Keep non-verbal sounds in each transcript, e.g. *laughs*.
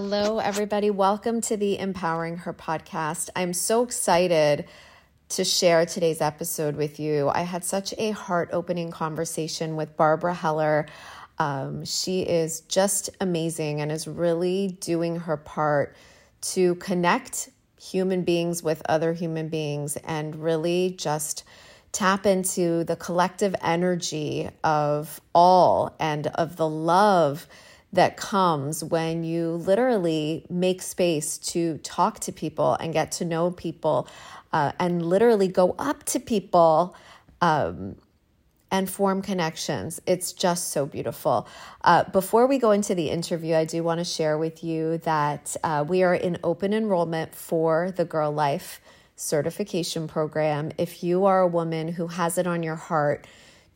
Hello, everybody. Welcome to the Empowering Her podcast. I'm so excited to share today's episode with you. I had such a heart opening conversation with Barbara Heller. Um, she is just amazing and is really doing her part to connect human beings with other human beings and really just tap into the collective energy of all and of the love that comes when you literally make space to talk to people and get to know people uh, and literally go up to people um, and form connections. It's just so beautiful. Uh, before we go into the interview, I do want to share with you that uh, we are in open enrollment for the Girl Life certification program. If you are a woman who has it on your heart,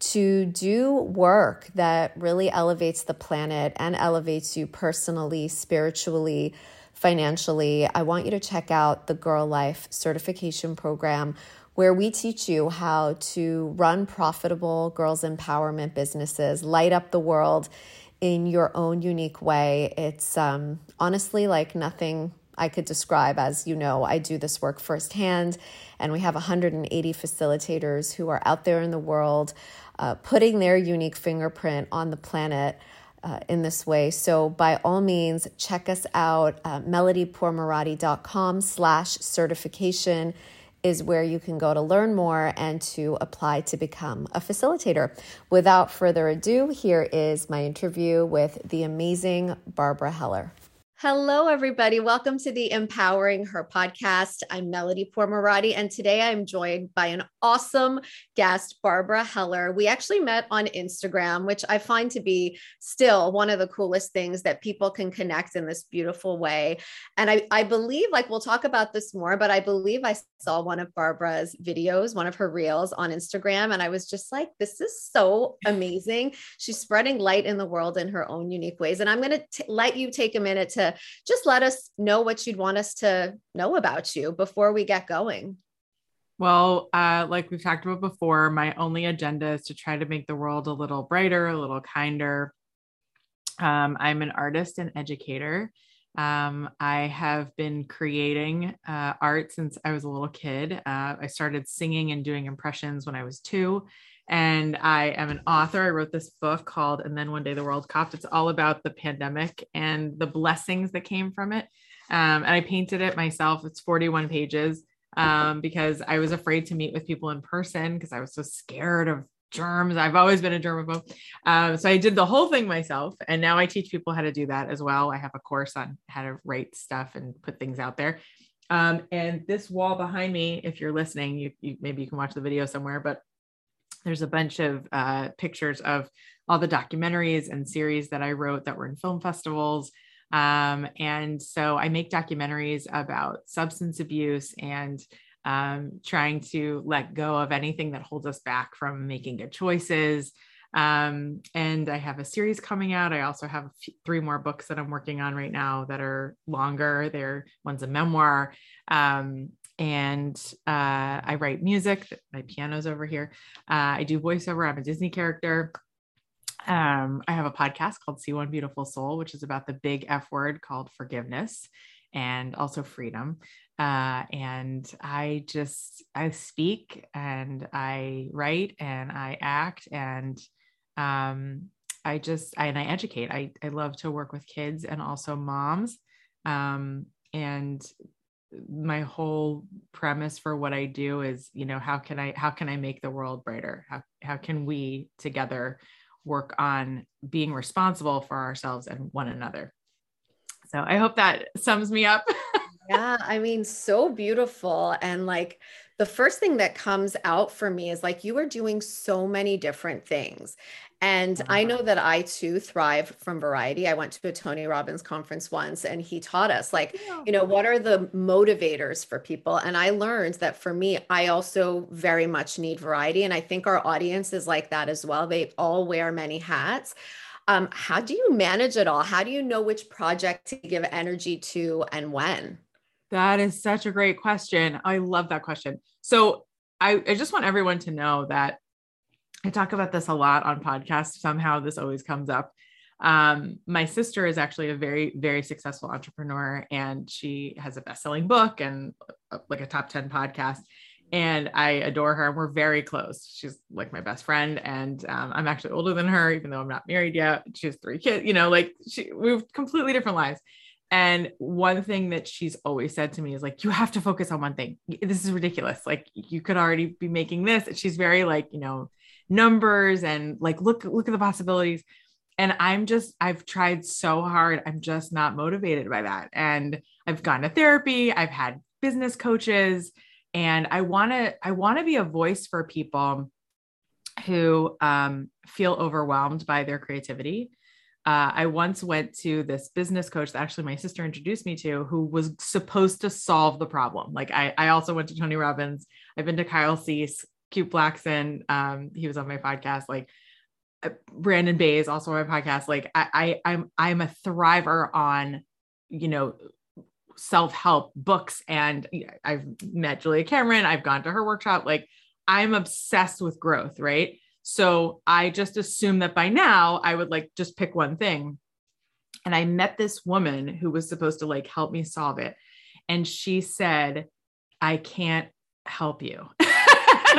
to do work that really elevates the planet and elevates you personally, spiritually, financially, I want you to check out the Girl Life certification program where we teach you how to run profitable girls' empowerment businesses, light up the world in your own unique way. It's um, honestly like nothing I could describe. As you know, I do this work firsthand, and we have 180 facilitators who are out there in the world uh, putting their unique fingerprint on the planet. Uh, in this way. So by all means, check us out. Uh, melodypourmoradi.com slash certification is where you can go to learn more and to apply to become a facilitator. Without further ado, here is my interview with the amazing Barbara Heller. Hello, everybody. Welcome to the Empowering Her podcast. I'm Melody Pourmoradi, and today I'm joined by an awesome guest, Barbara Heller. We actually met on Instagram, which I find to be still one of the coolest things that people can connect in this beautiful way. And I, I believe, like, we'll talk about this more, but I believe I saw one of Barbara's videos, one of her reels on Instagram, and I was just like, this is so amazing. She's spreading light in the world in her own unique ways. And I'm going to let you take a minute to just let us know what you'd want us to know about you before we get going. Well, uh, like we've talked about before, my only agenda is to try to make the world a little brighter, a little kinder. Um, I'm an artist and educator. Um, I have been creating uh, art since I was a little kid. Uh, I started singing and doing impressions when I was two and I am an author. I wrote this book called And Then One Day the World Coughed. It's all about the pandemic and the blessings that came from it. Um, and I painted it myself. It's 41 pages um, because I was afraid to meet with people in person because I was so scared of germs. I've always been a germaphobe. Um, so I did the whole thing myself. And now I teach people how to do that as well. I have a course on how to write stuff and put things out there. Um, and this wall behind me, if you're listening, you, you, maybe you can watch the video somewhere, but there's a bunch of uh, pictures of all the documentaries and series that I wrote that were in film festivals. Um, and so I make documentaries about substance abuse and um, trying to let go of anything that holds us back from making good choices. Um, and I have a series coming out. I also have three more books that I'm working on right now that are longer. They're one's a memoir. Um, and uh, I write music. My piano's over here. Uh, I do voiceover. I'm a Disney character. Um, I have a podcast called See One Beautiful Soul, which is about the big F word called forgiveness and also freedom. Uh, and I just I speak and I write and I act and um, I just I, and I educate. I I love to work with kids and also moms. Um, and my whole premise for what I do is, you know, how can I how can I make the world brighter? How how can we together work on being responsible for ourselves and one another? So I hope that sums me up. *laughs* yeah, I mean, so beautiful and like the first thing that comes out for me is like you are doing so many different things. And I know that I too thrive from variety. I went to a Tony Robbins conference once and he taught us, like, you know, what are the motivators for people? And I learned that for me, I also very much need variety. And I think our audience is like that as well. They all wear many hats. Um, how do you manage it all? How do you know which project to give energy to and when? That is such a great question. I love that question. So I, I just want everyone to know that I talk about this a lot on podcasts. Somehow this always comes up. Um, my sister is actually a very, very successful entrepreneur and she has a best-selling book and uh, like a top 10 podcast. And I adore her we're very close. She's like my best friend. And um, I'm actually older than her, even though I'm not married yet. She has three kids, you know, like she, we've completely different lives. And one thing that she's always said to me is like, you have to focus on one thing. This is ridiculous. Like you could already be making this. She's very like, you know, numbers and like look, look at the possibilities and i'm just i've tried so hard i'm just not motivated by that and i've gone to therapy i've had business coaches and i want to i want to be a voice for people who um, feel overwhelmed by their creativity uh, I once went to this business coach that actually my sister introduced me to, who was supposed to solve the problem. Like I, I also went to Tony Robbins. I've been to Kyle Cease, Kute Blackson. Um, he was on my podcast. Like uh, Brandon Bay is also on my podcast. Like I, I I'm I'm a thriver on, you know, self-help books and I've met Julia Cameron, I've gone to her workshop. Like I'm obsessed with growth, right? So I just assumed that by now I would like just pick one thing. And I met this woman who was supposed to like help me solve it. And she said, I can't help you. *laughs* and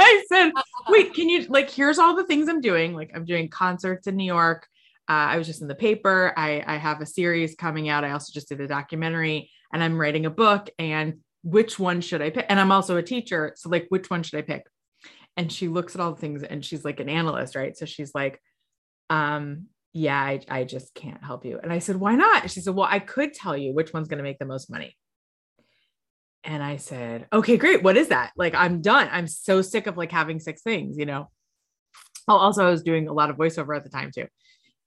I said, *laughs* wait, can you like, here's all the things I'm doing. Like I'm doing concerts in New York. Uh, I was just in the paper. I, I have a series coming out. I also just did a documentary and I'm writing a book. And which one should I pick? And I'm also a teacher. So like, which one should I pick? And she looks at all the things and she's like an analyst, right? So she's like, um, yeah, I, I just can't help you. And I said, why not? She said, well, I could tell you which one's going to make the most money. And I said, okay, great. What is that? Like, I'm done. I'm so sick of like having six things, you know? Oh, also, I was doing a lot of voiceover at the time too.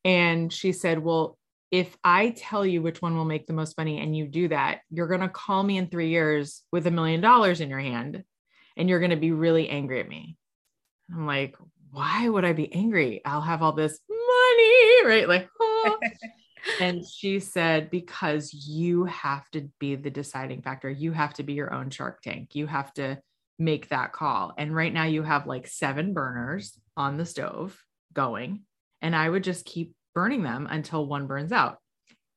And she said, well, if I tell you which one will make the most money and you do that, you're going to call me in three years with a million dollars in your hand and you're going to be really angry at me. I'm like, why would I be angry? I'll have all this money, right? Like, *laughs* oh. and she said, because you have to be the deciding factor. You have to be your own shark tank. You have to make that call. And right now you have like seven burners on the stove going. And I would just keep burning them until one burns out.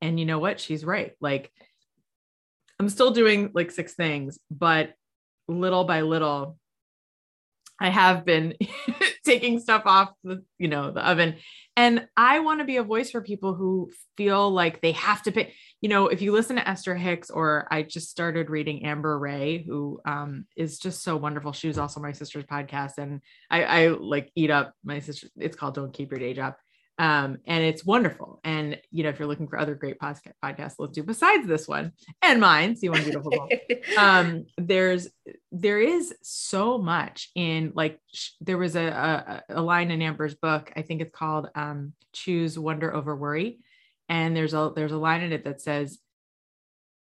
And you know what? She's right. Like, I'm still doing like six things, but little by little, I have been *laughs* taking stuff off the, you know, the oven. And I want to be a voice for people who feel like they have to pick, you know, if you listen to Esther Hicks, or I just started reading Amber Rae, who um, is just so wonderful. She was also my sister's podcast. And I, I like eat up my sister. It's called Don't Keep Your Day Job. Um, and it's wonderful. And you know, if you're looking for other great podcast podcasts, let's do besides this one and mine, see one beautiful *laughs* um, there's there is so much in like sh- there was a, a, a line in Amber's book. I think it's called um, "Choose Wonder Over Worry," and there's a there's a line in it that says,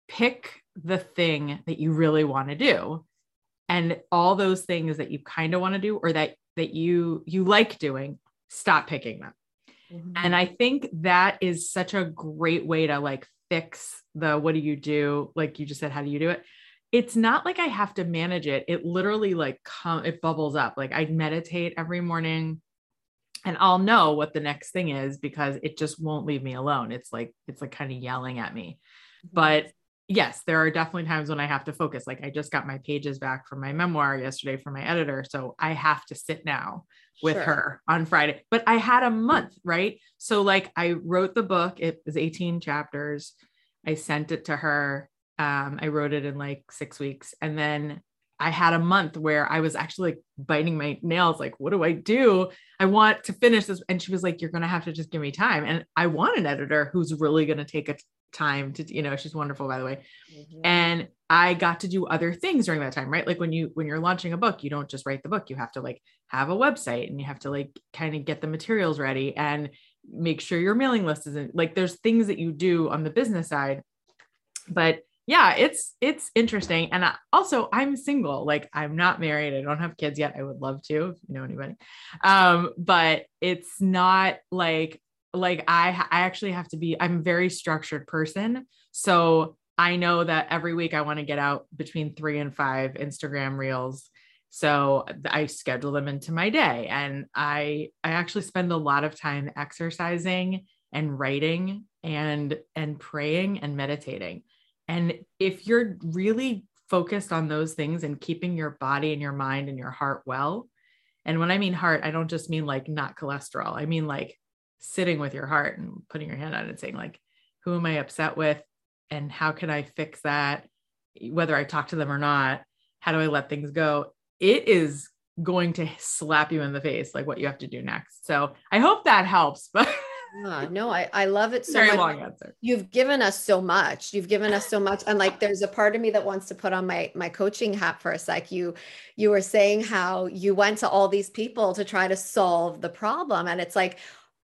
"Pick the thing that you really want to do." And all those things that you kind of want to do or that that you you like doing, stop picking them Mm-hmm. And I think that is such a great way to like fix the what do you do? Like you just said, how do you do it? It's not like I have to manage it. It literally like come it bubbles up. Like I meditate every morning and I'll know what the next thing is because it just won't leave me alone. It's like it's like kind of yelling at me. Mm-hmm. But yes, there are definitely times when I have to focus. Like I just got my pages back from my memoir yesterday from my editor. So I have to sit now with sure. her on Friday. But I had a month, right? So like I wrote the book, it was 18 chapters. I sent it to her. Um, I wrote it in like six weeks. And then I had a month where I was actually like biting my nails, like, what do I do? I want to finish this. And she was like, You're gonna have to just give me time. And I want an editor who's really gonna take a time to, you know, she's wonderful, by the way. Mm-hmm. And I got to do other things during that time, right? Like when you when you're launching a book, you don't just write the book. You have to like have a website and you have to like kind of get the materials ready and make sure your mailing list isn't like there's things that you do on the business side. But yeah, it's it's interesting. And I, also I'm single. Like I'm not married. I don't have kids yet. I would love to if you know anybody. Um, but it's not like like I I actually have to be I'm a very structured person. So I know that every week I want to get out between 3 and 5 Instagram reels. So I schedule them into my day and I I actually spend a lot of time exercising and writing and and praying and meditating and if you're really focused on those things and keeping your body and your mind and your heart well and when i mean heart i don't just mean like not cholesterol i mean like sitting with your heart and putting your hand on it and saying like who am i upset with and how can i fix that whether i talk to them or not how do i let things go it is going to slap you in the face like what you have to do next so i hope that helps *laughs* but yeah, no, I, I love it so very much. long answer. You've given us so much. You've given us so much. And like there's a part of me that wants to put on my my coaching hat for a sec. You you were saying how you went to all these people to try to solve the problem. And it's like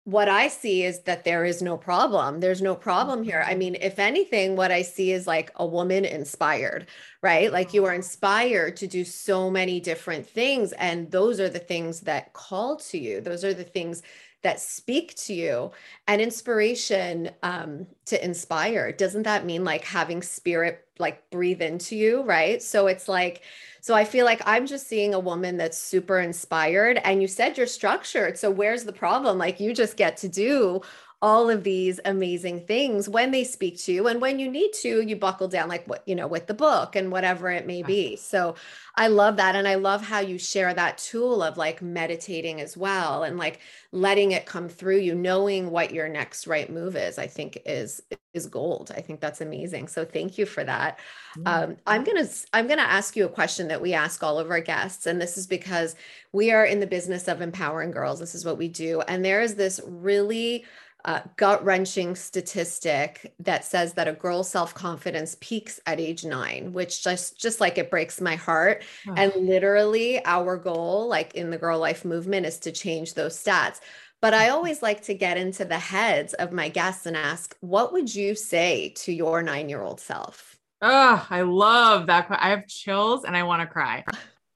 what I see is that there is no problem. There's no problem here. I mm-hmm. mean, if anything, what I see is like a woman inspired, right? Like you are inspired to do so many different things. And those are the things that call to you. Those are the things that speak to you and inspiration um, to inspire. Doesn't that mean like having spirit like breathe into you right? So it's like so i feel like i'm just seeing a woman that's super inspired and you said you're structured so where's the problem? Like you just get to do all of these amazing things when they speak to you and when you need to you buckle down like what you know with the book and whatever it may be. So i love that and i love how you share that tool of like meditating as well and like letting it come through you knowing what your next right move is i think is is gold. I think that's amazing. So thank you for that. Um, i'm gonna i'm gonna ask you a question that we ask all of our guests and this is because we are in the business of empowering girls. This is what we do and there is this really uh, gut wrenching statistic that says that a girl's self confidence peaks at age nine, which just just like it breaks my heart. And literally, our goal, like in the girl life movement, is to change those stats. But I always like to get into the heads of my guests and ask, what would you say to your nine year old self? Oh, I love that. I have chills and I want to cry.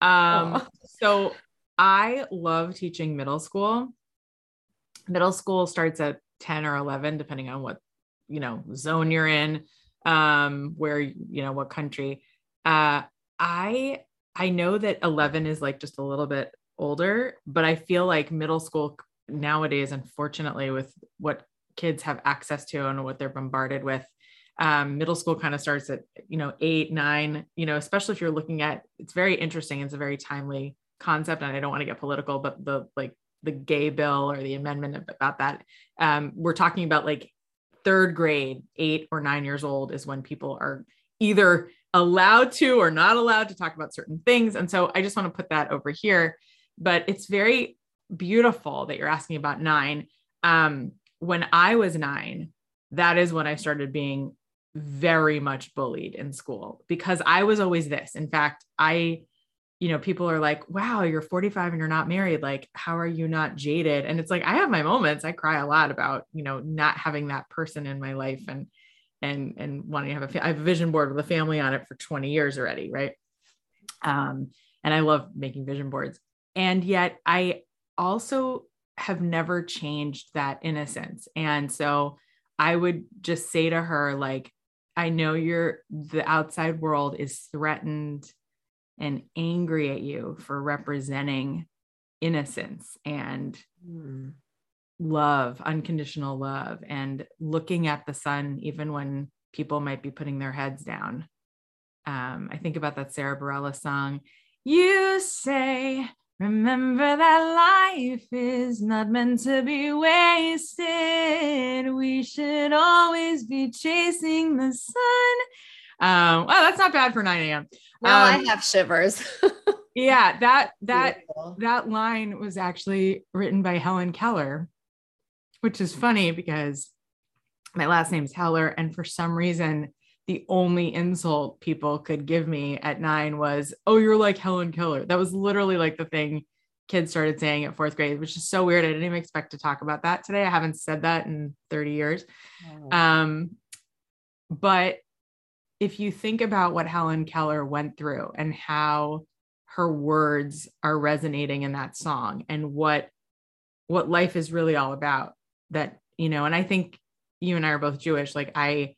Um, oh. so I love teaching middle school. Middle school starts at 10 or 11 depending on what you know zone you're in um where you know what country. Uh i i know that 11 is like just a little bit older but i feel like middle school nowadays unfortunately with what kids have access to and what they're bombarded with um, middle school kind of starts at you know eight nine you know especially if you're looking at it's very interesting it's a very timely concept and i don't want to get political but the like the gay bill or the amendment about that. Um, we're talking about like third grade, eight or nine years old is when people are either allowed to or not allowed to talk about certain things. And so I just want to put that over here. But it's very beautiful that you're asking about nine. Um, when I was nine, that is when I started being very much bullied in school because I was always this. In fact, I you know, people are like, wow, you're 45 and you're not married. Like, how are you not jaded? And it's like, I have my moments. I cry a lot about, you know, not having that person in my life and, and, and wanting to have a, I have a vision board with a family on it for 20 years already. Right. Um, and I love making vision boards. And yet I also have never changed that innocence. And so I would just say to her, like, I know you're the outside world is threatened and angry at you for representing innocence and mm. love, unconditional love, and looking at the sun even when people might be putting their heads down. Um, I think about that Sara Bareilles song. You say, remember that life is not meant to be wasted. We should always be chasing the sun. Um, oh, that's not bad for 9 a.m. Now um, I have shivers. *laughs* yeah, that that Beautiful. that line was actually written by Helen Keller, which is funny because my last name is Heller, and for some reason, the only insult people could give me at nine was, "Oh, you're like Helen Keller." That was literally like the thing kids started saying at fourth grade, which is so weird. I didn't even expect to talk about that today. I haven't said that in 30 years. Oh. Um, but if you think about what Helen Keller went through and how her words are resonating in that song and what what life is really all about that you know and i think you and i are both jewish like i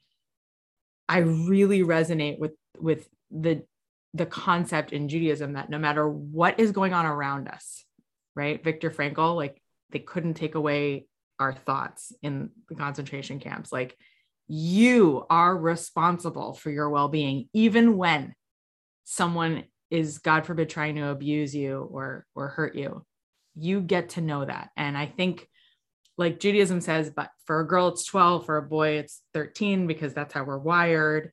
i really resonate with with the the concept in judaism that no matter what is going on around us right viktor frankl like they couldn't take away our thoughts in the concentration camps. Like you are responsible for your well-being, even when someone is, God forbid, trying to abuse you or or hurt you. You get to know that. And I think like Judaism says, but for a girl, it's 12, for a boy, it's 13, because that's how we're wired.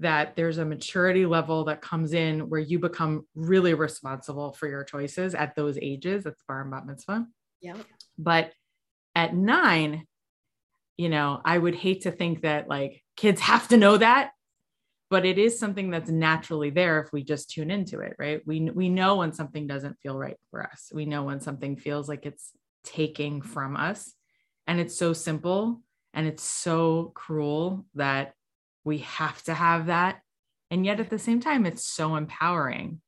That there's a maturity level that comes in where you become really responsible for your choices at those ages. That's bar and bat mitzvah. Yeah. But at nine, you know, I would hate to think that like kids *laughs* have to know that, but it is something that's naturally there if we just tune into it, right? We we know when something doesn't feel right for us. We know when something feels like it's taking from us. And it's so simple and it's so cruel that we have to have that. And yet at the same time, it's so empowering.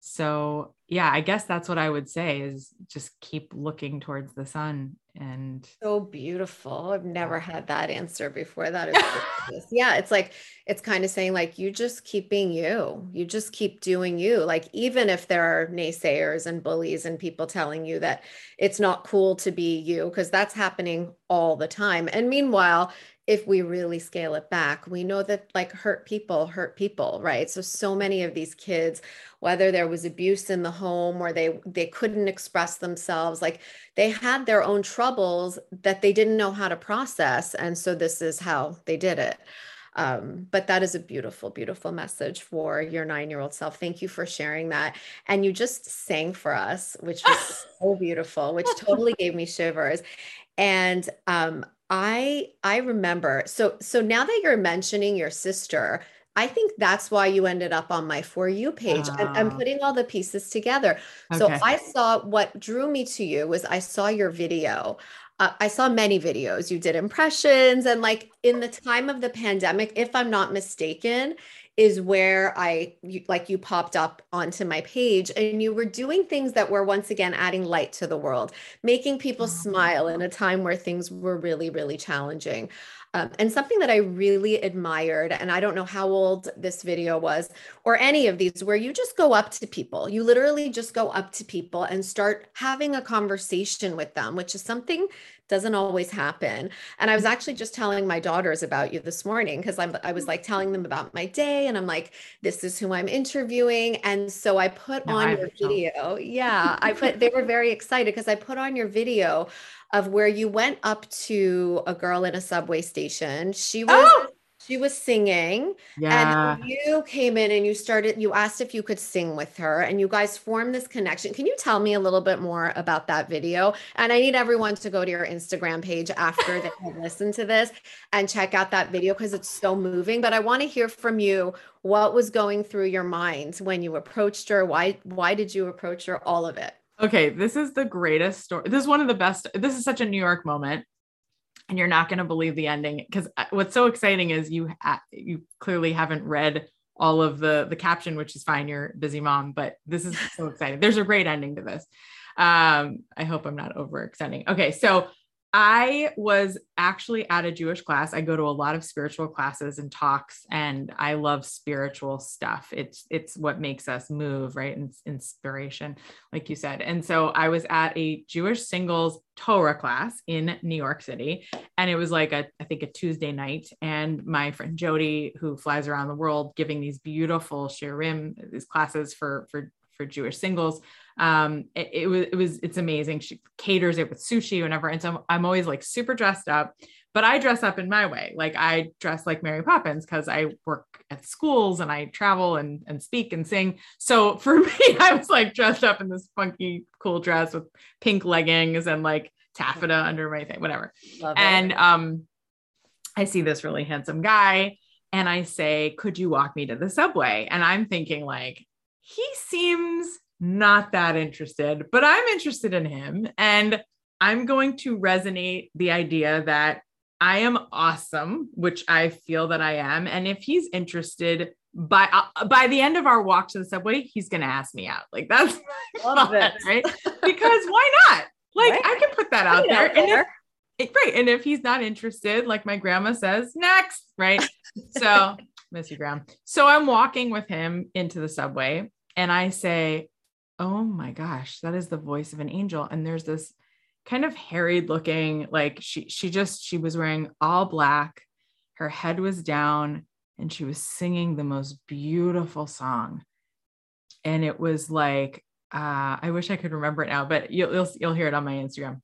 So, yeah, I guess that's what I would say is just keep looking towards the sun and so beautiful. I've never had that answer before. That *laughs* is yeah, it's like it's kind of saying like you just keep being you. You just keep doing you. Like even if there are naysayers and bullies and people telling you that it's not cool to be you because that's happening all the time. And meanwhile, if we really scale it back, we know that like hurt people hurt people, right? So so many of these kids, whether there was abuse in the home or they they couldn't express themselves, like they had their own troubles that they didn't know how to process, and so this is how they did it. Um, but that is a beautiful, beautiful message for your nine year old self. Thank you for sharing that. And you just sang for us, which was *laughs* so beautiful, which totally gave me shivers. And um, I I remember so so now that you're mentioning your sister, I think that's why you ended up on my for you page. I'm, I'm, ah. putting all the pieces together. Okay. So I saw what drew me to you was I saw your video. Uh, I saw many videos. You did impressions, and like in the time of the pandemic, if I'm not mistaken, is where I you, like you popped up onto my page and you were doing things that were once again adding light to the world, making people smile in a time where things were really, really challenging. Um, and something that I really admired, and I don't know how old this video was or any of these, where you just go up to people. You literally just go up to people and start having a conversation with them, which is something doesn't always happen. And I was actually just telling my daughters about you this morning because I'm I was like telling them about my day and I'm like, this is who I'm interviewing. And so I put no, on I your video. Yeah. I put they were very excited because I put on your video of where you went up to a girl in a subway station. She was oh! She was singing yeah. and you came in and you started you asked if you could sing with her and you guys formed this connection can you tell me a little bit more about that video and i need everyone to go to your instagram page after they *laughs* listen to this and check out that video because it's so moving but i want to hear from you what was going through your mind when you approached her why why did you approach her all of it Okay, this is the greatest story. This is one of the best. This is such a New York moment and you're not going to believe the ending because uh, what's so exciting is you ha- you clearly haven't read all of the the caption which is fine you're busy mom but this is *laughs* so exciting. There's a great ending to this. Um i hope i'm not overextending. Okay so I was actually at a Jewish class. I go to a lot of spiritual classes and talks, and I love spiritual stuff. It's it's what makes us move, right? And inspiration, like you said. And so I was at a Jewish singles Torah class in New York City, and it was like a I think a Tuesday night. And my friend Jody, who flies around the world giving these beautiful shiurim, these classes for for for Jewish singles, um it, it, was it was it's amazing. She caters it with sushi whenever and so I'm, I'm always like super dressed up but i dress up in my way. Like i dress like mary poppins because i work at schools and i travel and and speak and sing. So for *laughs* me i was like dressed up in this funky cool dress with pink leggings and like taffeta under my thing whatever. And um i see this really handsome guy and i say could you walk me to the subway? And i'm thinking like he seems not that interested, but I'm interested in him. And I'm going to resonate the idea that I am awesome, which I feel that I am. And if he's interested, by uh, by the end of our walk to the subway, he's gonna ask me out. Like that's *laughs* thought, right? *laughs* Because why not? Like right. I can put that out there. Out there. And if, right. And if he's not interested, like my grandma says, next, right? So *laughs* miss you, Graham. So I'm walking with him into the subway and I say, oh my gosh, that is the voice of an angel. And there's this kind of harried looking. Like she she just she was wearing all black. Her head was down and she was singing the most beautiful song. And it was like uh, I wish I could remember it now, but you'll, you'll you'll hear it on my Instagram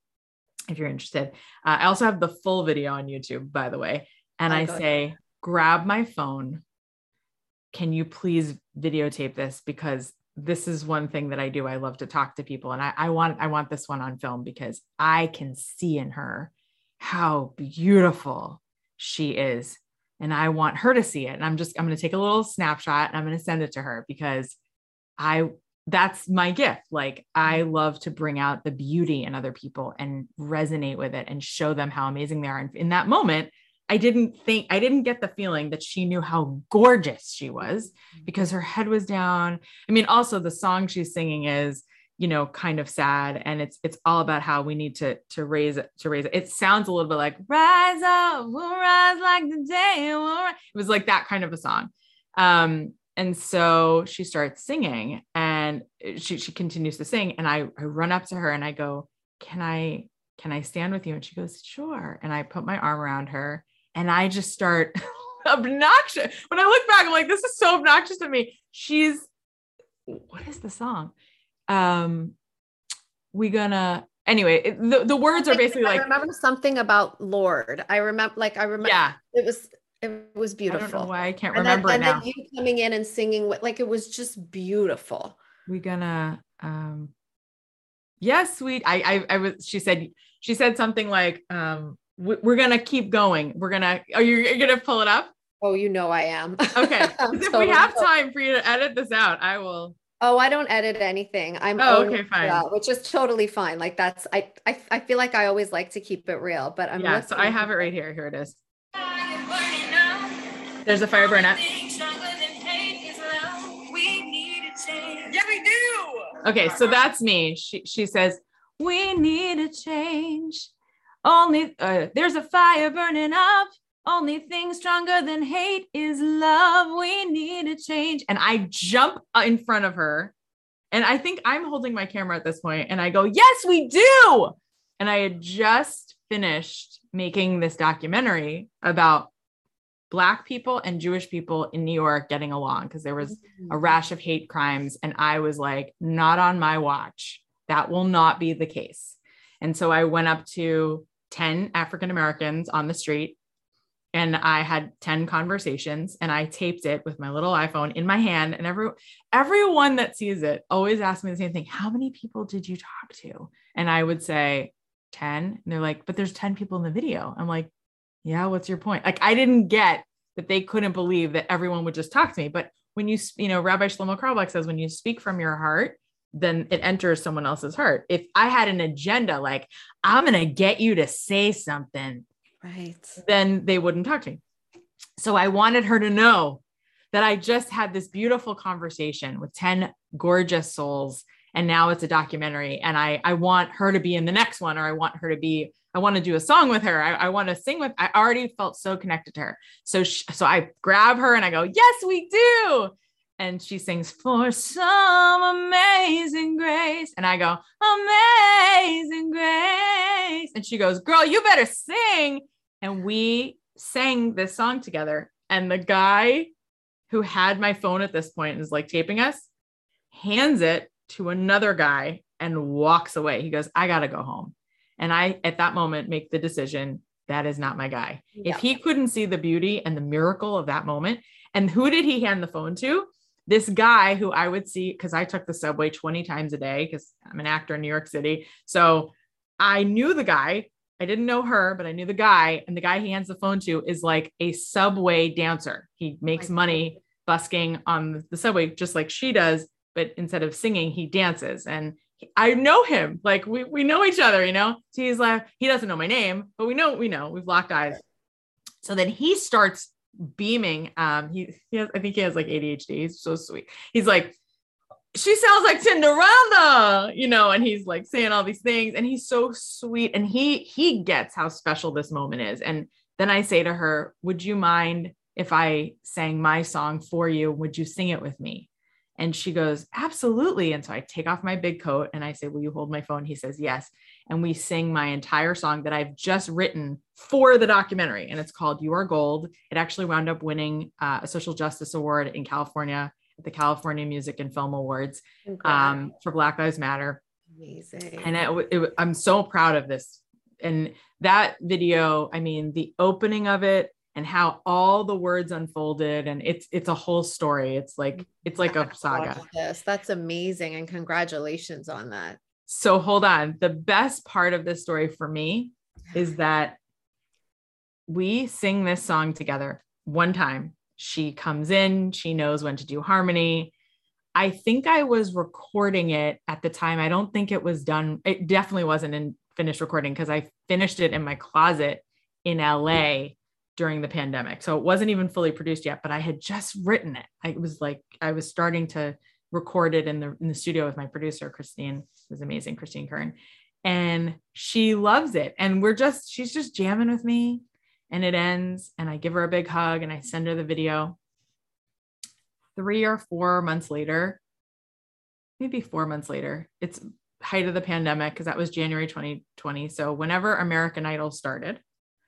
if you're interested. Uh, I also have the full video on YouTube, by the way. And oh, I say, grab my phone. Can you please videotape this? Because this is one thing that I do. I love to talk to people. And I, I want I want this one on film because I can see in her how beautiful she is. And I want her to see it. And I'm just, I'm going to take a little snapshot and I'm going to send it to her because I that's my gift. Like I love to bring out the beauty in other people and resonate with it and show them how amazing they are. And in that moment, I didn't think I didn't get the feeling that she knew how gorgeous she was mm-hmm. because her head was down. I mean, also the song she's singing is, you know, kind of sad and it's it's all about how we need to to raise it to raise it. It sounds a little bit like rise up, we'll rise like the day. It was like that kind of a song. Um, and so she starts singing and she, she continues to sing. And I, I run up to her and I go, Can I can I stand with you? And she goes, Sure. And I put my arm around her and I just start *laughs* obnoxious. When I look back, I'm like, this is so obnoxious to me. She's what is the song? Um, we gonna anyway, it, the, the words are basically I like I remember something about Lord. I remember like I remember yeah, it was it was beautiful. I don't know why I can't remember and then, and then you coming in and singing with, like it was just beautiful. We gonna um yes, sweet. I I I was she said she said something like um we're gonna keep going. We're gonna are you you're gonna pull it up? Oh, you know I am. *laughs* Okay. if we have time for you to edit this out, I will. Oh, I don't edit anything. I'm oh, okay, fine. which is totally fine. Like that's I, I I feel like I always like to keep it real, but I'm yeah. So I have it right here. Here it is. There's a fire burn up. Yeah, we do. Okay, so that's me. She she says, "We need a change. Only uh, there's a fire burning up. Only thing stronger than hate is love. We need a change." And I jump in front of her, and I think I'm holding my camera at this point, and I go, "Yes, we do." And I had just finished making this documentary about black people and jewish people in new york getting along because there was a mm. rash of hate crimes and i was like not on my watch that will not be the case and so i went up to 10 african americans on the street and i had 10 conversations and i taped it with my little iphone in my hand and every everyone that sees it always asks me the same thing how many people did you talk to and i would say 10 and they're like but there's 10 people in the video i'm like yeah, what's your point? Like, I didn't get that they couldn't believe that everyone would just talk to me. But when you, you know, Rabbi Shlomo Carlebach says, when you speak from your heart, then it enters someone else's heart. If I had an agenda, like, I'm going to get you to say something, right, then they wouldn't talk to me. So I wanted her to know that I just had this beautiful conversation with 10 gorgeous souls. And now it's a documentary. And I, I want her to be in the next one, or I want her to be I want to do a song with her. I, I want to sing with. I already felt so connected to her. So she, so I grab her and I go, yes, we do. And she sings for some amazing grace, and I go, amazing grace. And she goes, girl, you better sing. And we sang this song together. And the guy who had my phone at this point is like taping us, hands it to another guy and walks away. He goes, I gotta go home. And I, at that moment, make the decision that is not my guy. Yeah. If he couldn't see the beauty and the miracle of that moment, and who did he hand the phone to? This guy who I would see because I took the subway 20 times a day because I'm an actor in New York City. So I knew the guy. I didn't know her, but I knew the guy. And the guy he hands the phone to is like a subway dancer. He makes money busking on the subway just like she does, but instead of singing, he dances. And I know him. Like we we know each other, you know. So he's like, he doesn't know my name, but we know we know we've locked eyes. So then he starts beaming. Um, he he has I think he has like ADHD. He's so sweet. He's like, she sounds like Cinderella, you know, and he's like saying all these things, and he's so sweet, and he he gets how special this moment is. And then I say to her, "Would you mind if I sang my song for you? Would you sing it with me?" And she goes, Absolutely. And so I take off my big coat and I say, Will you hold my phone? He says, Yes. And we sing my entire song that I've just written for the documentary. And it's called You Are Gold. It actually wound up winning uh, a social justice award in California at the California Music and Film Awards um, for Black Lives Matter. Amazing. And it, it, I'm so proud of this. And that video, I mean, the opening of it, and how all the words unfolded and it's it's a whole story it's like it's like a saga this that's amazing and congratulations on that so hold on. The best part of this story for me is that we sing this song together one time. She comes in she knows when to do harmony. I think i was recording it at the time. I don't think it was done. It definitely wasn't in finished recording because i finished it in my closet in la during the pandemic. So it wasn't even fully produced yet, but I had just written it. I was like, I was starting to record it in the in the studio with my producer, Christine. Was amazing, Christine Kern. And she loves it. And we're just, she's just jamming with me. And it ends. And I give her a big hug and I send her the video. Three or four months later, maybe four months later, it's height of the pandemic because that was January 2020. So whenever American Idol started,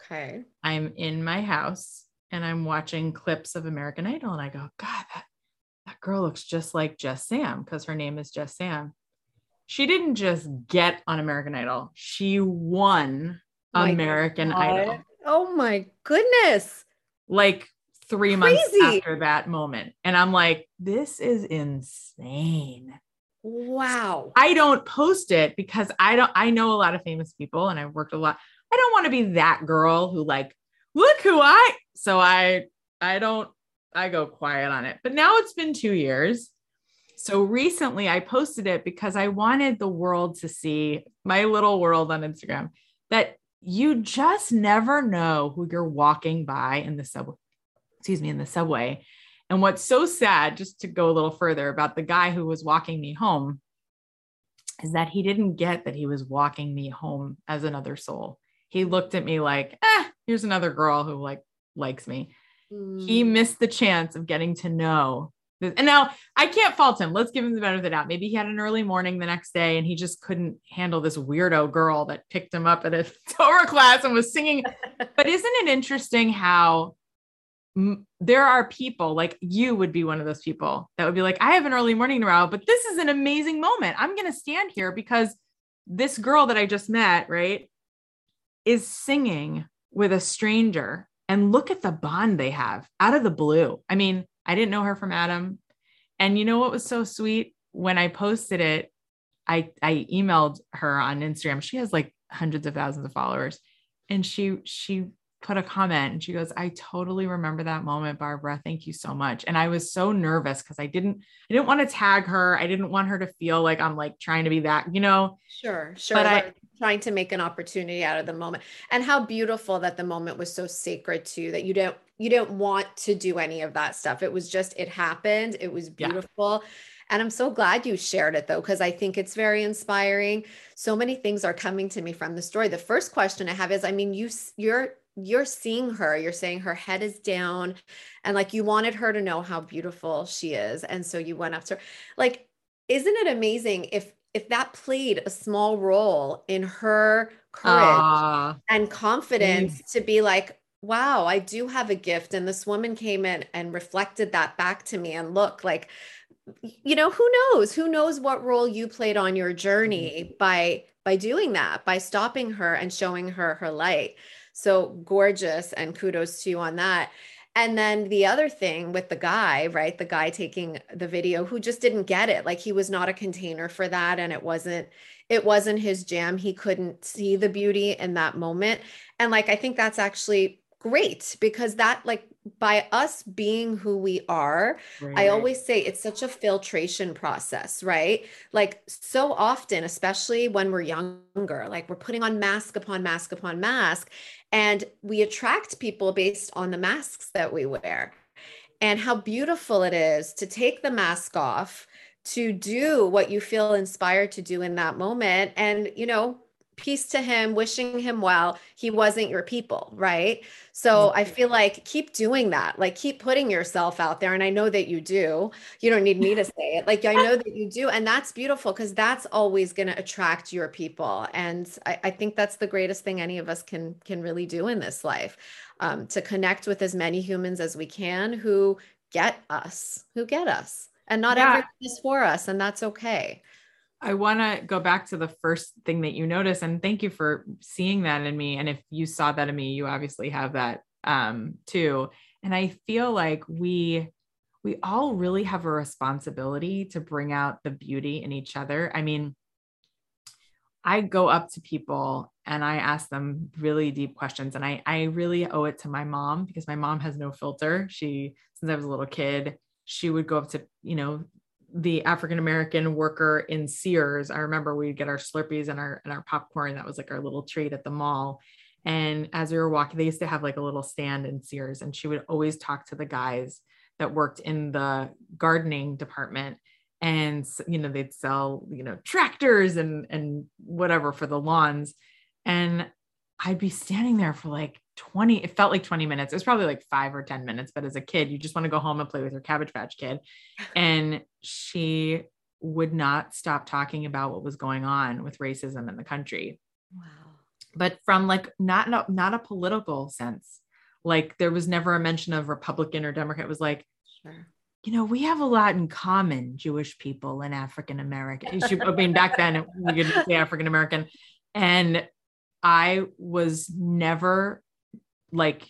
Okay. I'm in my house and I'm watching clips of American Idol and I go, God, that girl looks just like Just Sam because her name is Just Sam. She didn't just get on American Idol, she won oh my American God. Idol. Oh my goodness. Like three Crazy. months after that moment. And I'm like, this is insane. Wow. I don't post it because I don't, I know a lot of famous people and I've worked a lot. I don't want to be that girl who like, look who I so I I don't I go quiet on it. But now it's been 2 years. So recently I posted it because I wanted the world to see my little world on Instagram that you just never know who you're walking by in the subway. Excuse me, in the subway. And what's so sad, just to go a little further about the guy who was walking me home, is that he didn't get that he was walking me home as another soul he looked at me like, eh, here's another girl who like likes me. Mm. He missed the chance of getting to know this. And now I can't fault him. Let's give him the benefit of the doubt. Maybe he had an early morning the next day and he just couldn't handle this weirdo girl that picked him up at a *laughs* Torah class and was singing. *laughs* but isn't it interesting how there are people like you would be one of those people that would be like, I have an early morning tomorrow, but this is an amazing moment. I'm going to stand here because this girl that I just met, right? is singing with a stranger and look at the bond they have out of the blue. I mean, I didn't know her from Adam. And you know what was so sweet? When I posted it, I I emailed her on Instagram. She has like hundreds of thousands of followers. And she she put a comment and she goes, I totally remember that moment, Barbara. Thank you so much. And I was so nervous because I didn't, I didn't want to tag her. I didn't want her to feel like I'm like trying to be that, you know. Sure, sure. But I, trying to make an opportunity out of the moment and how beautiful that the moment was so sacred too that you don't you don't want to do any of that stuff it was just it happened it was beautiful yeah. and i'm so glad you shared it though because i think it's very inspiring so many things are coming to me from the story the first question i have is i mean you you're you're seeing her you're saying her head is down and like you wanted her to know how beautiful she is and so you went up to her like isn't it amazing if if that played a small role in her courage and confidence mm. to be like wow i do have a gift and this woman came in and reflected that back to me and look like you know who knows who knows what role you played on your journey mm. by by doing that by stopping her and showing her her light so gorgeous and kudos to you on that and then the other thing with the guy, right? The guy taking the video who just didn't get it. Like he was not a container for that and it wasn't it wasn't his jam. He couldn't see the beauty in that moment. And like I think that's actually great because that like by us being who we are right. i always say it's such a filtration process right like so often especially when we're younger like we're putting on mask upon mask upon mask and we attract people based on the masks that we wear and how beautiful it is to take the mask off to do what you feel inspired to do in that moment and you know peace to him, wishing him well. He wasn't your people, right? So I feel like keep doing that. Like keep putting yourself out there. And I know that you do. You don't need me to say it. Like I know that you do. And that's beautiful because that's always going to attract your people. And I, I, think that's the greatest thing any of us can can really do in this life. Um, to connect with as many humans as we can who get us, who get us. And not yeah. everything is for us. And that's okay. I want to go back to the first thing that you notice, and thank you for seeing that in me. And if you saw that in me, you obviously have that um, too. And I feel like we we all really have a responsibility to bring out the beauty in each other. I mean, I go up to people and I ask them really deep questions, and I I really owe it to my mom because my mom has no filter. She since I was a little kid, she would go up to you know the African American worker in Sears. I remember we'd get our Slurpees and our and our popcorn. That was like our little treat at the mall. And as we were walking, they used to have like a little stand in Sears, and she would always talk to the guys that worked in the gardening department. And you know, they'd sell, you know, tractors and and whatever for the lawns. And I'd be standing there for like 20 it felt like 20 minutes. It was probably like five or 10 minutes but as a kid you just want to go home and play with your cabbage patch kid. *laughs* And she would not stop talking about what was going on with racism in the country. Wow. But from like not not, not a political sense like there was never a mention of republican or democrat. It was like sure. you know we have a lot in common jewish people and african american i mean back then we could say african american. And I was never like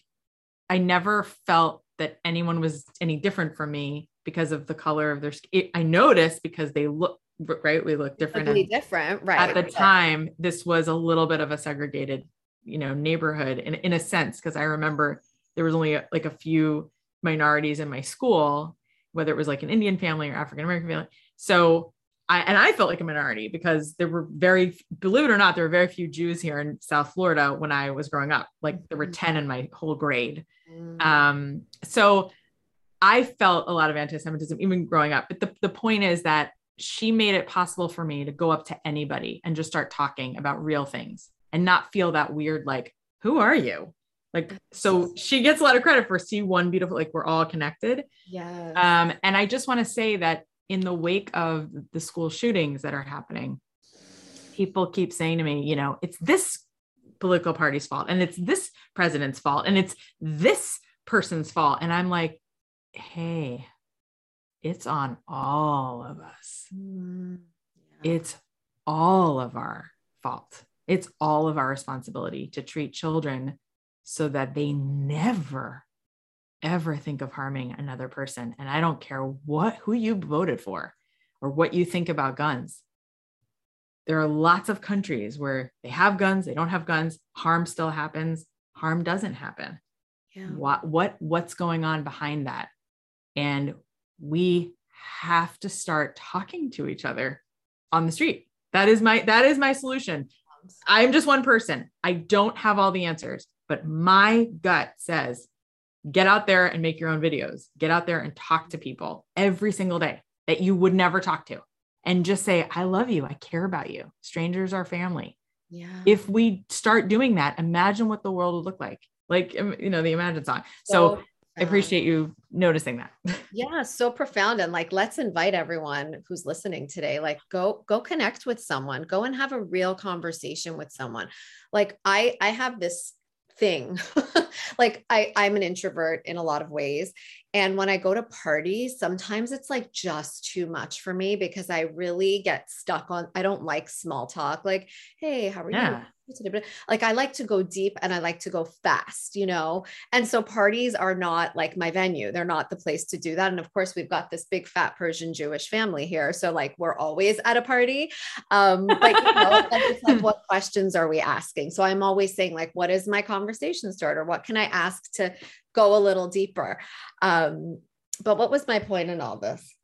I never felt that anyone was any different from me because of the color of their skin. I noticed because they look right. We look different. Totally different, right? At the time, this was a little bit of a segregated, you know, neighborhood in in a sense because I remember there was only a, like a few minorities in my school, whether it was like an Indian family or African American family. So I, and I felt like a minority because there were very, believe it or not, there were very few Jews here in South Florida when I was growing up. Like there were mm. 10 in my whole grade. Mm. Um, so I felt a lot of anti-Semitism even growing up. But the, the point is that she made it possible for me to go up to anybody and just start talking about real things and not feel that weird, like, who are you? Like, so she gets a lot of credit for see one beautiful, like we're all connected. Yeah. Um, and I just want to say that in the wake of the school shootings that are happening, people keep saying to me, you know, it's this political party's fault and it's this president's fault and it's this person's fault. And I'm like, hey, it's on all of us. Mm, yeah. It's all of our fault. It's all of our responsibility to treat children so that they never ever think of harming another person. And I don't care what, who you voted for or what you think about guns. There are lots of countries where they have guns, they don't have guns, harm still happens, harm doesn't happen. Yeah. What, what, what's going on behind that? And we have to start talking to each other on the street. That is my, that is my solution. I'm just one person. I don't have all the answers, but my gut says get out there and make your own videos. Get out there and talk to people every single day that you would never talk to. And just say, I love you. I care about you. Strangers are family. Yeah. If we start doing that, imagine what the world would look like. Like, you know, the Imagine song. So, so I appreciate you noticing that. *laughs* yeah, so profound and like let's invite everyone who's listening today like go go connect with someone. Go and have a real conversation with someone. Like I I have this thing. *laughs* like I I'm an introvert in a lot of ways and when I go to parties sometimes it's like just too much for me because I really get stuck on I don't like small talk like hey how are yeah. you *laughs* like I like to go deep and I like to go fast, you know? And so parties are not like my venue. They're not the place to do that. And of course, we've got this big fat Persian Jewish family here. So like we're always at a party. Um, but you know, it's like *laughs* what questions are we asking? So I'm always saying, like, what is my conversation starter? What can I ask to go a little deeper? Um, but what was my point in all this?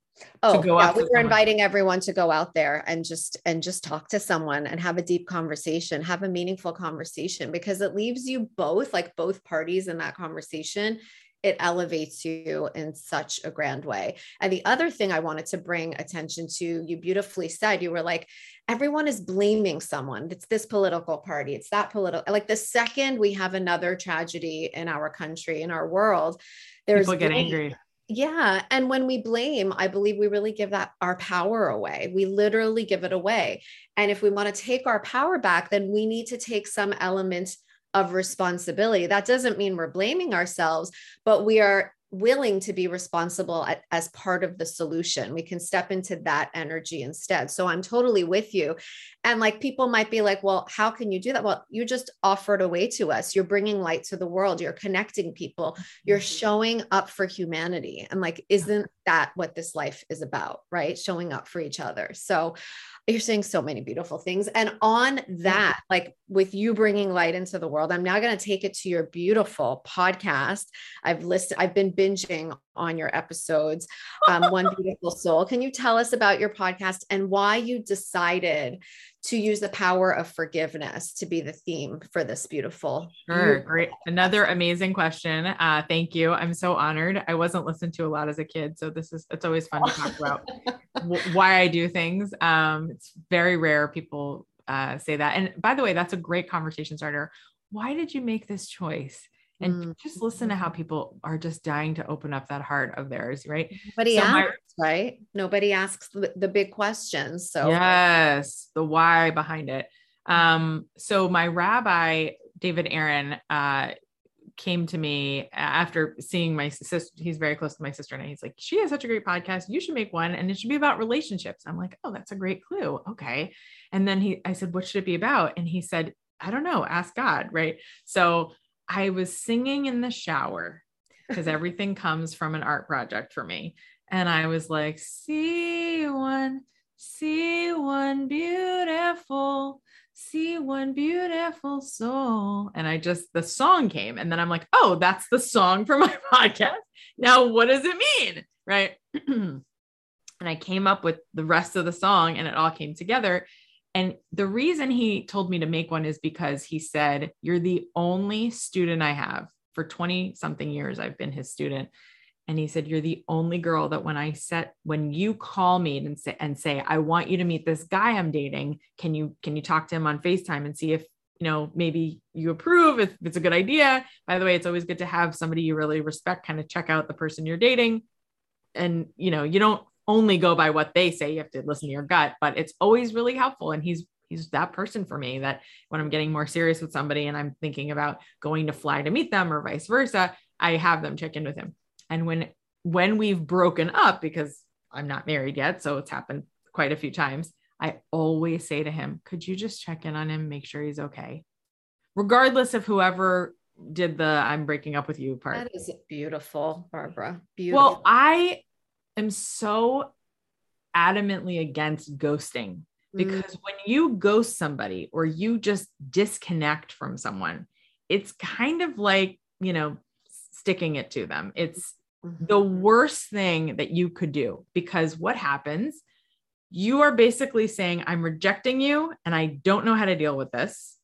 Oh, yeah, we were someone. inviting everyone to go out there and just and just talk to someone and have a deep conversation, have a meaningful conversation because it leaves you both like both parties in that conversation it elevates you in such a grand way. And the other thing I wanted to bring attention to, you beautifully said, you were like, everyone is blaming someone. It's this political party, it's that political. Like the second we have another tragedy in our country, in our world, there's people get blame. angry. Yeah. And when we blame, I believe we really give that our power away. We literally give it away. And if we want to take our power back, then we need to take some element of responsibility. That doesn't mean we're blaming ourselves, but we are willing to be responsible at, as part of the solution. We can step into that energy instead. So I'm totally with you. And like people might be like, well, how can you do that? Well, you just offered a way to us. You're bringing light to the world. You're connecting people. You're mm-hmm. showing up for humanity. And like, isn't that what this life is about? Right? Showing up for each other. So you're saying so many beautiful things. And on that, like with you bringing light into the world, I'm now going to take it to your beautiful podcast. I've listed, I've been binging on your episodes, um, *laughs* One Beautiful Soul. Can you tell us about your podcast and why you decided to use the power of forgiveness to be the theme for this beautiful. Sure, great. Another amazing question. Uh, thank you. I'm so honored. I wasn't listened to a lot as a kid, so this is it's always fun to talk about *laughs* w- why I do things. Um, it's very rare people uh, say that. And by the way, that's a great conversation starter. Why did you make this choice? And mm. just listen to how people are just dying to open up that heart of theirs, right? Nobody so asks, my, right? Nobody asks the, the, big questions. So yes, the why behind it. Um, so my rabbi, David Aaron, uh, came to me after seeing my sister. He's very close to my sister, and he's like, "She has such a great podcast. You should make one, and it should be about relationships." I'm like, "Oh, that's a great clue." Okay, and then he, I said, "What should it be about?" And he said, "I don't know. Ask God." Right. So I was singing in the shower because everything comes from an art project for me. And I was like, see one, see one beautiful, see one beautiful soul. And I just, the song came. And then I'm like, oh, that's the song for my *laughs* podcast. Now, what does it mean? Right. *clears throat* and I came up with the rest of the song and it all came together. And the reason he told me to make one is because he said, You're the only student I have for 20 something years. I've been his student. And he said, You're the only girl that when I set, when you call me and say, and say, I want you to meet this guy I'm dating, can you, can you talk to him on FaceTime and see if, you know, maybe you approve, if it's a good idea. By the way, it's always good to have somebody you really respect kind of check out the person you're dating. And, you know, you don't only go by what they say. You have to listen to your gut, but it's always really helpful. And he's he's that person for me that when I'm getting more serious with somebody and I'm thinking about going to fly to meet them or vice versa, I have them check in with him. And when when we've broken up because I'm not married yet, so it's happened quite a few times, I always say to him, "Could you just check in on him, make sure he's okay?" Regardless of whoever did the I'm breaking up with you part. That is beautiful, Barbara. Beautiful. Well, I am so adamantly against ghosting mm. because mm. when you ghost somebody or you just disconnect from someone, it's kind of like, you know, sticking it to them. It's mm-hmm. the worst thing that you could do because what happens? You are basically saying, I'm rejecting you and I don't know how to deal with this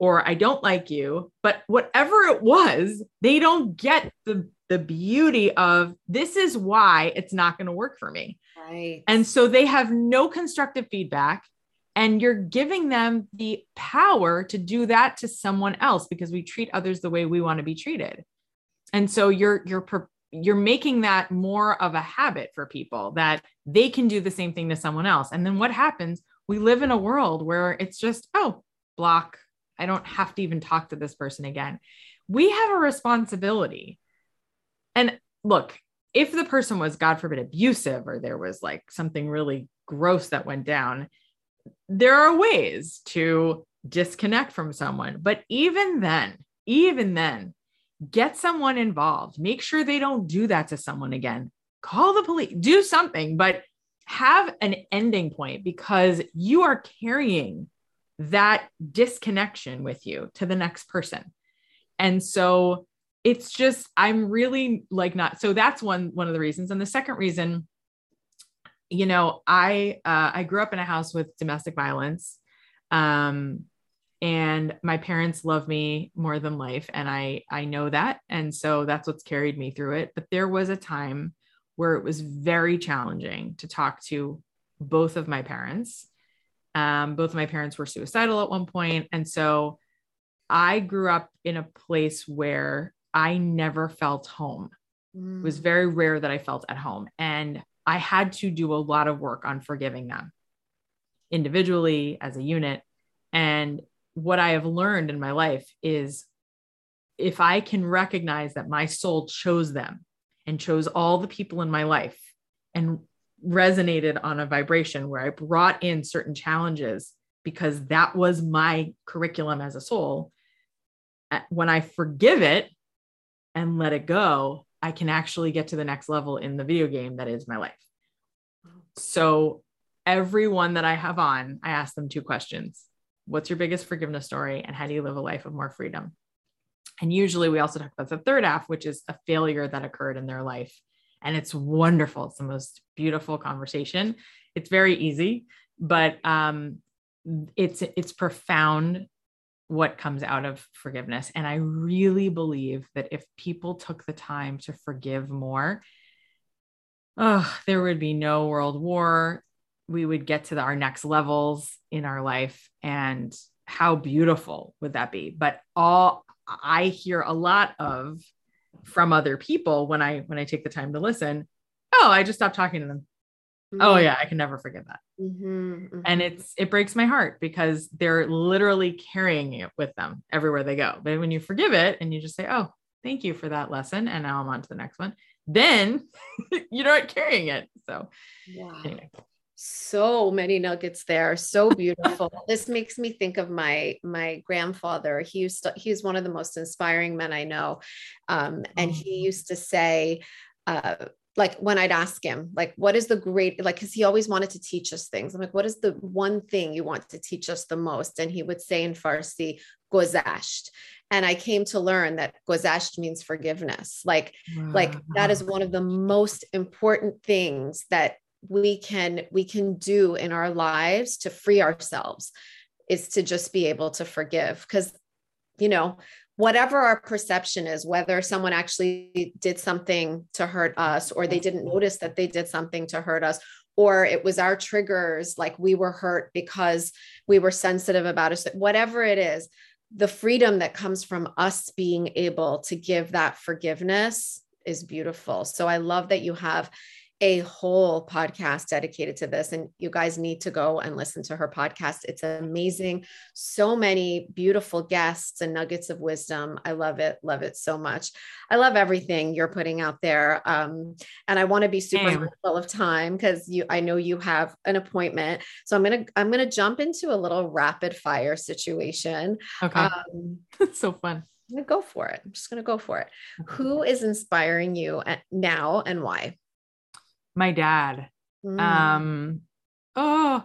or I don't like you. But whatever it was, they don't get the the beauty of this is why it's not going to work for me. Right. And so they have no constructive feedback and you're giving them the power to do that to someone else because we treat others the way we want to be treated. And so you're you're you're making that more of a habit for people that they can do the same thing to someone else. And then what happens? We live in a world where it's just, oh, block. I don't have to even talk to this person again. We have a responsibility and look, if the person was, God forbid, abusive or there was like something really gross that went down, there are ways to disconnect from someone. But even then, even then, get someone involved. Make sure they don't do that to someone again. Call the police, do something, but have an ending point because you are carrying that disconnection with you to the next person. And so it's just i'm really like not so that's one one of the reasons. And the second reason you know i uh, i grew up in a house with domestic violence um and my parents love me more than life and i i know that. And so that's what's carried me through it. But there was a time where it was very challenging to talk to both of my parents um, both of my parents were suicidal at one point and so i grew up in a place where i never felt home mm. it was mm. very rare that i felt at home and i had to do a lot of work on forgiving them individually as a unit and what I have learned in my life is if I can recognize that my soul chose them and chose all the people in my life and resonated on a vibration where I brought in certain challenges because that was my curriculum as a soul. When I forgive it and let it go, I can actually get to the next level in the video game that is my life. So, everyone that I have on, I ask them two questions what's your biggest forgiveness story and how do you live a life of more freedom and usually we also talk about the third half which is a failure that occurred in their life and it's wonderful. It's the most beautiful conversation. It's very easy but um, it's it's profound what comes out of forgiveness. And i really believe that if people took the time to forgive more oh there would be no world war. We would get to the, our next levels in our life. And how beautiful would that be? But all i hear a lot of from other people when i when i take the time to listen. Oh i just stopped talking to them. Oh, mm-hmm. oh yeah i can never forget that. Mm-hmm, mm-hmm. and it's it breaks my heart because they're literally carrying it with them everywhere they go. But when you forgive it and you just say oh thank you for that lesson and now i'm on to the next one then *laughs* you know what carrying it. So yeah. anyway so many nuggets there so beautiful this makes me think of my my grandfather he used to he's one of the most inspiring men i know um, and he mm-hmm. used to say uh, like when I'd ask him, like, what is the great, like, cause he always wanted to teach us things. I'm like, what is the one thing you want to teach us the most? And he would say in Farsi, gozasht. And I came to learn that gozasht means forgiveness. Like, wow. like that is one of the most important things that we can we can do in our lives to free ourselves is to just be able to forgive. Because you know whatever our perception is whether someone actually did something to hurt us or they didn't notice that they did something to hurt us or it was our triggers like we were hurt because we were sensitive about it whatever it is the freedom that comes from us being able to give that forgiveness is beautiful. So i love that you have a whole podcast dedicated to this. And you guys need to go and listen to her podcast. It's amazing. So many beautiful guests and nuggets of wisdom. I love it. Love it so much. I love everything you're putting out there. Um, and I want to be super mindful of time because you I know you have an appointment. So I'm gonna I'm gonna jump into a little rapid fire situation. Okay. Um, *laughs* so fun. I'm gonna go for it. I'm just gonna go for it. Who is inspiring you now and why? My dad. Mm. Um, oh,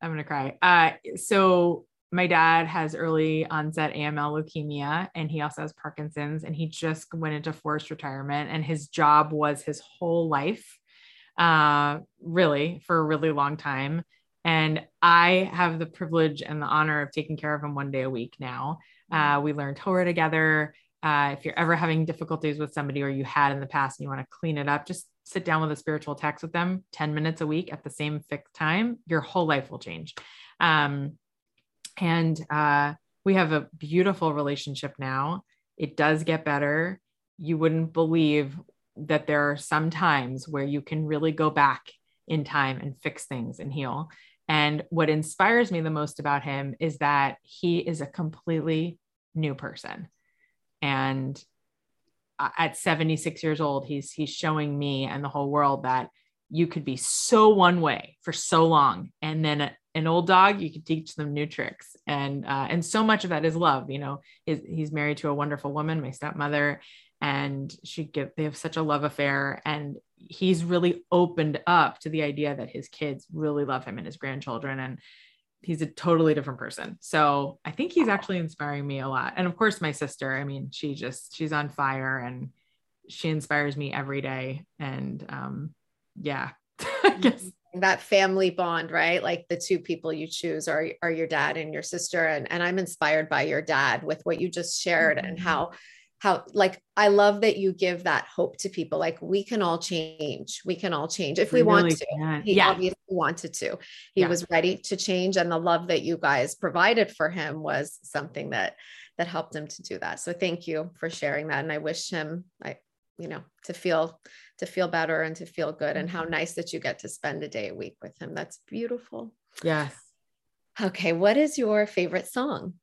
I'm gonna cry. Uh, so my dad has early onset AML leukemia, and he also has Parkinson's, and he just went into forced retirement, and his job was his whole life, uh, really for a really long time. And I have the privilege and the honor of taking care of him one day a week now. Uh, we learned Torah together. Uh, if you're ever having difficulties with somebody or you had in the past and you want to clean it up, just sit down with a spiritual text with them 10 minutes a week at the same fixed time, your whole life will change. Um, and uh, we have a beautiful relationship now. It does get better. You wouldn't believe that there are some times where you can really go back in time and fix things and heal. And what inspires me the most about him is that he is a completely new person. And at 76 years old he's he's showing me and the whole world that you could be so one way for so long. And then a, an old dog you could teach them new tricks. And uh, and so much of that is love you know. Is, he's married to a wonderful woman my stepmother and she give they have such a love affair. And he's really opened up to the idea that his kids really love him and his grandchildren. And he's a totally different person. So I think he's actually inspiring me a lot. And of course, my sister, I mean, she just, she's on fire and she inspires me every day. And um, yeah, *laughs* I guess that family bond, right? Like the two people you choose are are your dad and your sister. And and I'm inspired by your dad with what you just shared mm-hmm. and how how like I love that you give that hope to people. Like we can all change. We can all change if we, we want to. Can. He yeah. obviously wanted to. He yeah. was ready to change. And the love that you guys provided for him was something that that helped him to do that. So thank you for sharing that. And I wish him I you know to feel to feel better and to feel good and how mm-hmm. nice that you get to spend a day a week with him that's beautiful yes okay what is your favorite song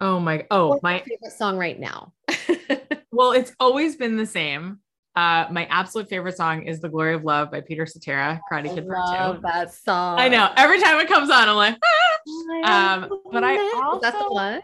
oh my oh What's my favorite song right now *laughs* well it's always been the same uh, my absolute favorite song is "The Glory of Love" by Peter Cetera, Karate Kid Part Two. That song. I know. Every time it comes on, I'm like, *laughs* ah! um, but I also is that the one.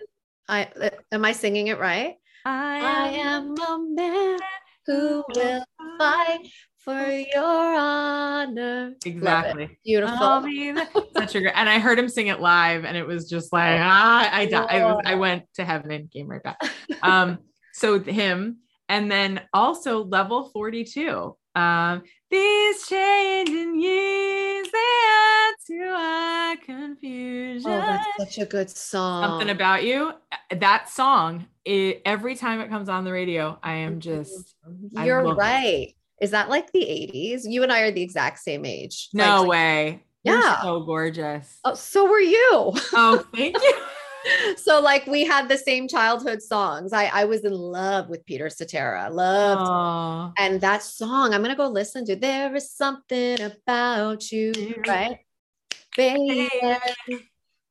I uh, am I singing it right? I am, I am a man who will fight for your honor. Exactly. Beautiful. *laughs* Such a great, and I heard him sing it live, and it was just like ah, I died. I, was, I went to heaven and came right back. Um, so him, and then also level forty two. Um, these changing years they add to our confusion. Oh, that's such a good song. Something about you. That song, it, every time it comes on the radio, I am just. You're right. It. Is that like the 80s? You and I are the exact same age. No like, way. Yeah. You're so gorgeous. Oh, so were you. Oh, *laughs* thank you. *laughs* so like we had the same childhood songs. I I was in love with Peter Cetera. Loved. Aww. And that song, I'm gonna go listen to. There is something about you, right? Baby.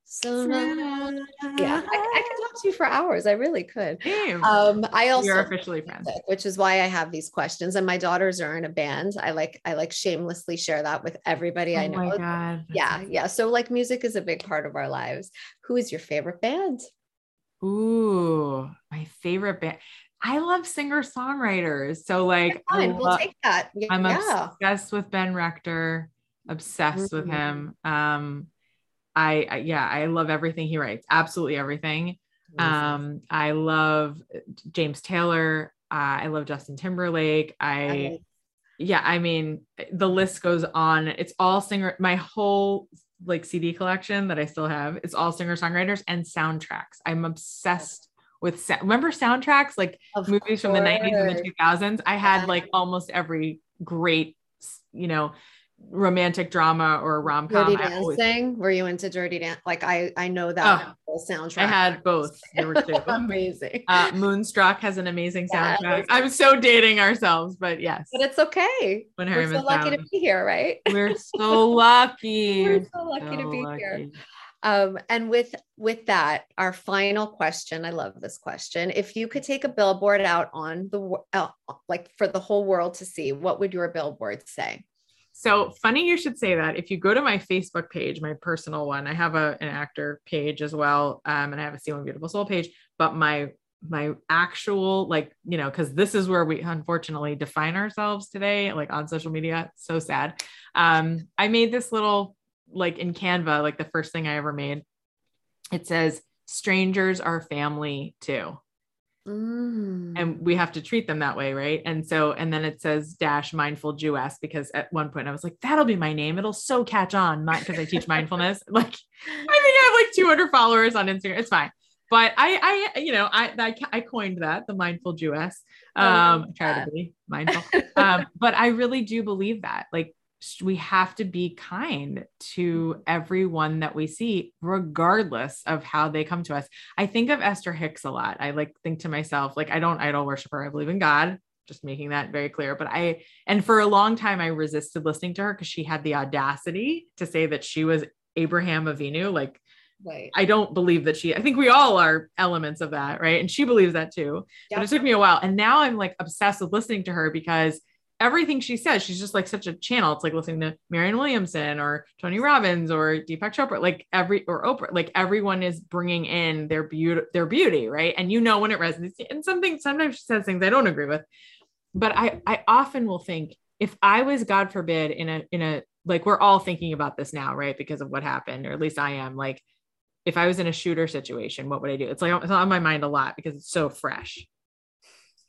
So yeah, I, I, could talk to you for hours. I really could. Um, I also you're officially friends, which is why I have these questions. And my daughters are in a band. I like I like shamelessly share that with everybody oh I know. My God. Yeah, yeah. So like music is a big part of our lives. Who is your favorite band? Ooh, my favorite band. I love singer songwriters. So like, fine. we'll take that. Yeah. I'm obsessed with Ben Rector. Obsessed mm-hmm. with him. Um, I, I, yeah, I love everything he writes. Absolutely everything. Um, I love James Taylor. Uh, I love Justin Timberlake. I, yeah, I mean, the list goes on. It's all singer. My whole like CD collection that I still have. It's all singer songwriters and soundtracks. I'm obsessed with. Sa- Remember soundtracks like of movies course. from the 90s and the 2000s. I had like almost every great, you know, romantic drama or rom com. Dirty Dancing. Always... Were you into Dirty Dance? Like I, I know that oh, whole soundtrack. I had both. There were two. *laughs* amazing. Uh, Moonstruck has an amazing soundtrack. I'm so dating ourselves, but yes. But it's okay. When Harry We're so lucky down. to be here, right? We're *laughs* so lucky. We're so lucky so to be lucky. here. Um, and with with that, our final question. I love this question. If you could take a billboard out on the uh, like for the whole world to see, what would your billboard say? So funny you should say that. If you go to my Facebook page, my personal one, I have a, an actor page as well, um, and I have a One Beautiful Soul page. But my my actual like you know because this is where we unfortunately define ourselves today, like on social media. So sad. Um, I made this little like in Canva, like the first thing I ever made. It says strangers are family too. Mm. And we have to treat them that way, right? And so, and then it says dash mindful Jewess because at one point I was like, that'll be my name. It'll so catch on because I teach *laughs* mindfulness. *laughs* Like, I think I have like 200 followers on Instagram. It's fine. But I, I, you know, I, I, I coined that the mindful Jewess. Um, try to be mindful. um, but I really do believe that. Like, we have to be kind to mm-hmm. everyone that we see regardless of how they come to us i think of esther hicks a lot i like think to myself like i don't idol worship her i believe in god just making that very clear but i and for a long time i resisted listening to her because she had the audacity to say that she was abraham avinu like Right. I don't believe that she, I think we all are elements of that. Right. And she believes that too. Yep. But it took me a while. And now I'm like obsessed with listening to her because everything she says, she's just like such a channel. It's like listening to Marianne Williamson or Tony Robbins or Deepak Chopra, like every or Oprah, like everyone is bringing in their beauty, their beauty, right? And you know when it resonates. And something sometimes she says things I don't agree with, but I I often will think if I was God forbid in a in a like we're all thinking about this now, right? Because of what happened, or at least I am. Like if I was in a shooter situation, what would I do? It's like it's on my mind a lot because it's so fresh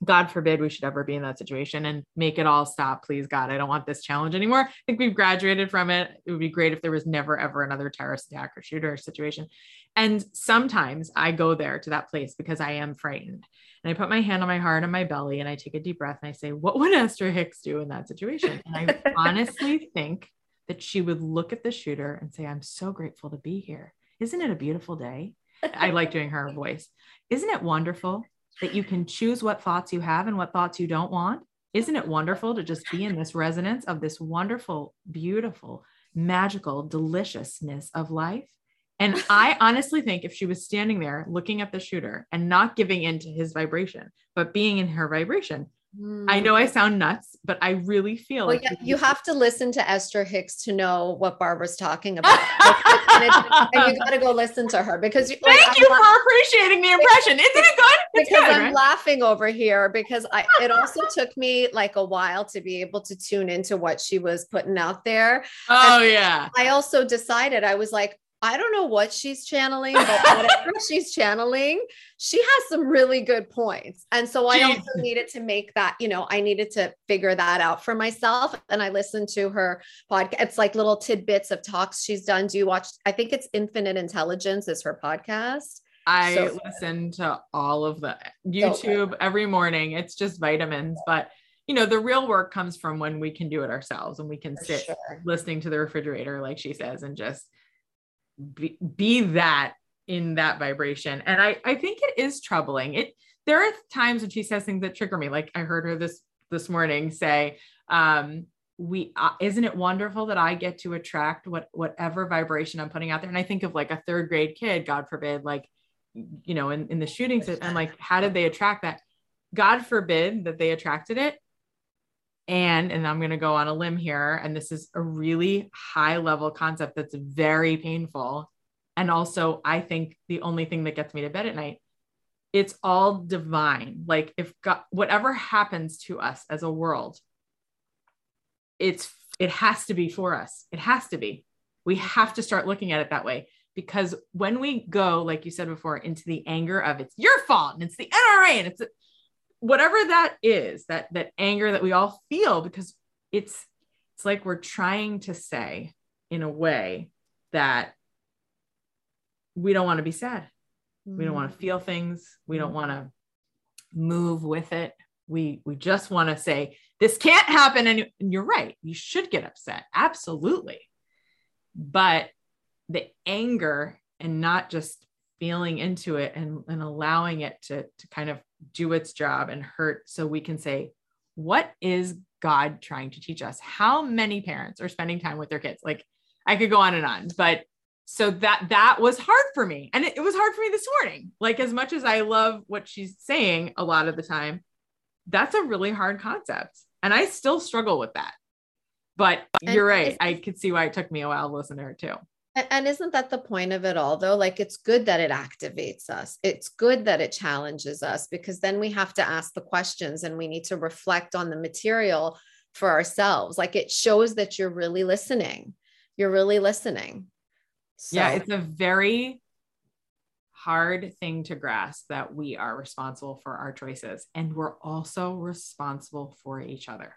God forbid we should ever be in that situation and make it all stop. Please, God, I don't want this challenge anymore. I think we've graduated from it. It would be great if there was never, ever another terrorist attack or shooter situation. And sometimes I go there to that place because I am frightened. And I put my hand on my heart and my belly and I take a deep breath and I say, What would Esther Hicks do in that situation? And I *laughs* honestly think that she would look at the shooter and say, I'm so grateful to be here. Isn't it a beautiful day? I like doing her voice. Isn't it wonderful that you can choose what thoughts you have and what thoughts you don't want? Isn't it wonderful to just be in this resonance of this wonderful, beautiful, magical deliciousness of life? And I honestly think if she was standing there looking at the shooter and not giving in to his vibration, but being in her vibration, I know I mm. sound nuts, but I really feel well, like yeah, you have to listen to Esther Hicks to know what Barbara's talking *laughs* about. and, and, you got to go listen to her because like, thank I'm you la- for appreciating the impression. Isn't it good? It's because good, I'm right? laughing over here because I it also took me like a while to be able to tune into what she was putting out there. Oh and yeah. I also decided I was like, I don't know what she's channeling, but *laughs* whatever she's channeling, she has some really good points. And so I also needed to make that, you know, I needed to figure that out for myself. And I listened to her podcast. It's like little tidbits of talks she's done. Do you watch? I think it's Infinite Intelligence is her podcast. I so, listen to all of the YouTube so every morning. It's just vitamins, but you know, the real work comes from when we can do it ourselves and we can sit sure. listening to the refrigerator, like she says, and just be, be that in that vibration. And I, I think it is troubling. It there are times when she says things that trigger me. Like I heard her this this morning say, um, we uh, isn't it wonderful that I get to attract what whatever vibration I'm putting out there. And I think of like a third grade kid, God forbid, like you know, in, in the shootings, and like, how did they attract that? God forbid that they attracted it and and i'm going to go on a limb here and this is a really high level concept that's very painful. And also i think the only thing that gets me to bed at night it's all divine. Like if god whatever happens to us as a world it's it has to be for us. It has to be. We have to start looking at it that way. Because when we go like you said before into the anger of it's your fault and it's the nra and it's whatever that is that that anger that we all feel because it's it's like we're trying to say in a way that we don't want to be sad. Mm-hmm. we don't want to feel things. We don't want to move with it. We we just want to say this can't happen and, and you're right you should get upset absolutely. But the anger and not just feeling into it and, and allowing it to, to kind of do its job and hurt so we can say what is god trying to teach us? How many parents are spending time with their kids? Like i could go on and on but so that that was hard for me. And it, it was hard for me this morning. Like as much as i love what she's saying a lot of the time that's a really hard concept. And i still struggle with that. But you're right. I could see why it took me a while to listen to her too and isn't that the point of it all, though? Like, it's good that it activates us. It's good that it challenges us because then we have to ask the questions and we need to reflect on the material for ourselves. Like, it shows that you're really listening. You're really listening. So. Yeah, it's a very hard thing to grasp that we are responsible for our choices and we're also responsible for each other.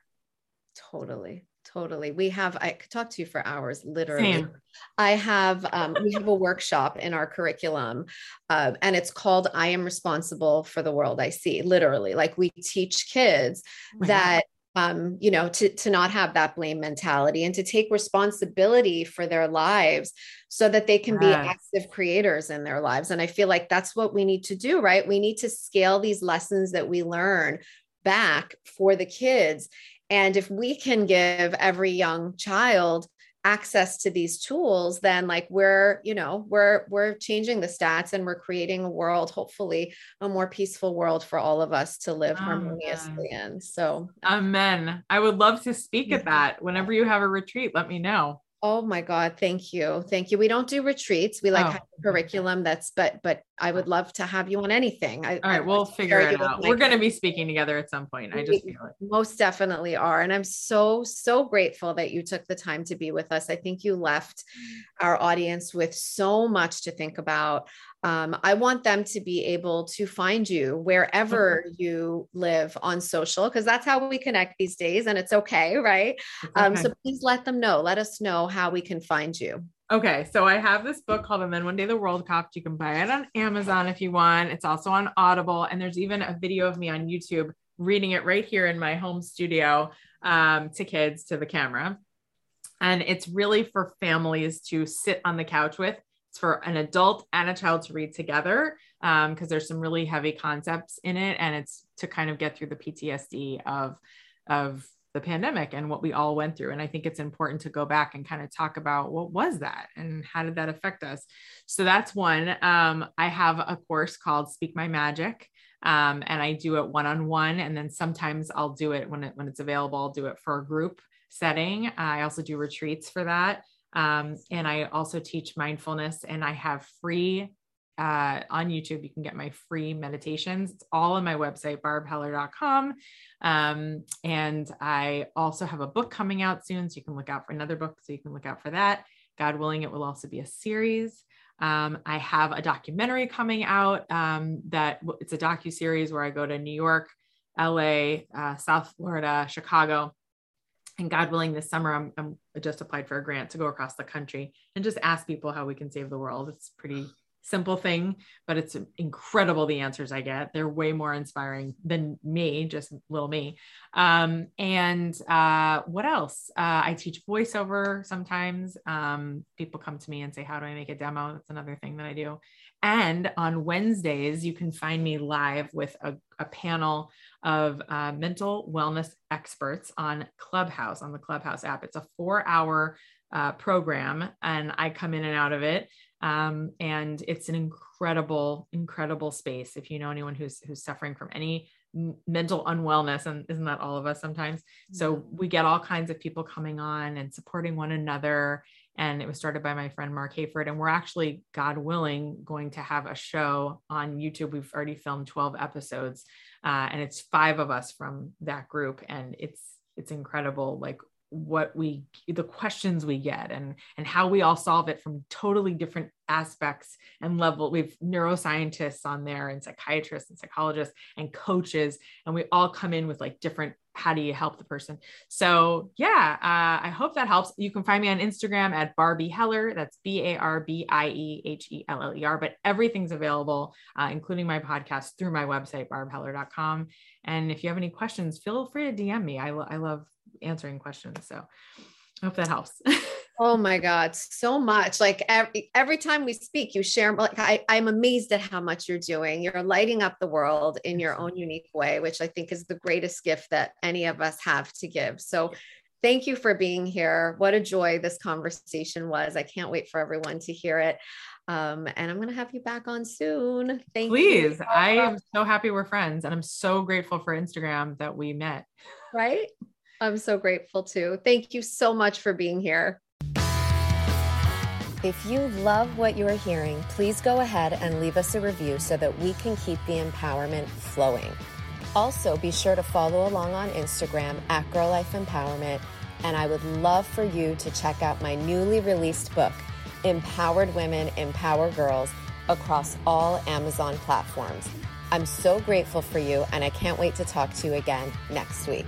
Totally. Totally. We have, I could talk to you for hours, literally. Same. I have, um, we have a workshop in our curriculum, uh, and it's called I Am Responsible for the World I See, literally. Like we teach kids oh that. Um, you know, to, to not have that blame mentality and to take responsibility for their lives so that they can yes. be active creators in their lives. And I feel like that's what we need to do, right? We need to scale these lessons that we learn back for the kids and if we can give every young child access to these tools then like we're you know we're we're changing the stats and we're creating a world hopefully a more peaceful world for all of us to live harmoniously in. So amen. I would love to speak at that. Whenever you have a retreat let me know Oh my God. Thank you. Thank you. We don't do retreats. We like oh. a curriculum that's, but, but I would oh. love to have you on anything. I, All right. I, we'll figure it out. We're going to be speaking together at some point. I just feel it. Most definitely are. And I'm so, so grateful that you took the time to be with us. I think you left mm. our audience with so much to think about. Um, I want them to be able to find you wherever you live on social, because that's how we connect these days, and it's okay, right? Um, okay. so please let them know. Let us know how we can find you. Okay, so I have this book called And Then One Day the World Stopped. You can buy it on Amazon if you want. It's also on Audible, and there's even a video of me on YouTube reading it right here in my home studio um, to kids to the camera. And it's really for families to sit on the couch with. It's for an adult and a child to read together because there's some really heavy concepts in it, and it's to kind of get through the PTSD of of the pandemic and what we all went through. And I think it's important to go back and kind of talk about what was that and how did that affect us. So that's one. Um, I have a course called Speak My Magic. Um, and I do it one-on-one, and then sometimes I'll do it when it when it's available. I'll do it for a group setting. I also do retreats for that, um, and I also teach mindfulness. And I have free uh, on YouTube. You can get my free meditations. It's all on my website, barbheller.com. Um, and I also have a book coming out soon. So you can look out for another book. So you can look out for that. God willing, it will also be a series. Um, I have a documentary coming out um, that it's a docu series where I go to New York, LA, uh, South Florida, Chicago, and God willing, this summer I'm, I'm just applied for a grant to go across the country and just ask people how we can save the world. It's pretty simple thing, but it's incredible the answers I get. They're way more inspiring than me, just little me. Um, and uh, what else? Uh, I teach voiceover sometimes. Um, people come to me and say, How do I make a demo? That's another thing that I do. And on Wednesdays, you can find me live with a, a panel of uh, mental wellness experts on Clubhouse, on the Clubhouse app. It's a four hour uh, program, and I come in and out of it. Um, and it's an incredible, incredible space. If you know anyone who's who's suffering from any mental unwellness, and isn't that all of us sometimes? So we get all kinds of people coming on and supporting one another. And it was started by my friend Mark Hayford. And we're actually, God willing, going to have a show on YouTube. We've already filmed 12 episodes, uh, and it's five of us from that group. And it's it's incredible, like what we the questions we get and and how we all solve it from totally different aspects and level we've neuroscientists on there and psychiatrists and psychologists and coaches and we all come in with like different how do you help the person so yeah uh, i hope that helps you can find me on instagram at barbie heller that's b-a-r-b-i-e-h-e-l-l-e-r but everything's available uh, including my podcast through my website barbheller.com and if you have any questions feel free to dm me i, lo- I love answering questions. So I hope that helps. *laughs* Oh my God, so much. Like every, every time we speak, you share, like I, I'm amazed at how much you're doing. You're lighting up the world in your own unique way, which I think is the greatest gift that any of us have to give. So thank you for being here. What a joy this conversation was. I can't wait for everyone to hear it. Um, and I'm going to have you back on soon. Thank Please. you. Please. I am so happy we're friends and I'm so grateful for Instagram that we met. Right? I'm so grateful too. Thank you so much for being here. If you love what you're hearing, please go ahead and leave us a review so that we can keep the empowerment flowing. Also, be sure to follow along on Instagram at Girl Life Empowerment. And I would love for you to check out my newly released book, Empowered Women, Empower Girls, across all Amazon platforms. I'm so grateful for you, and I can't wait to talk to you again next week.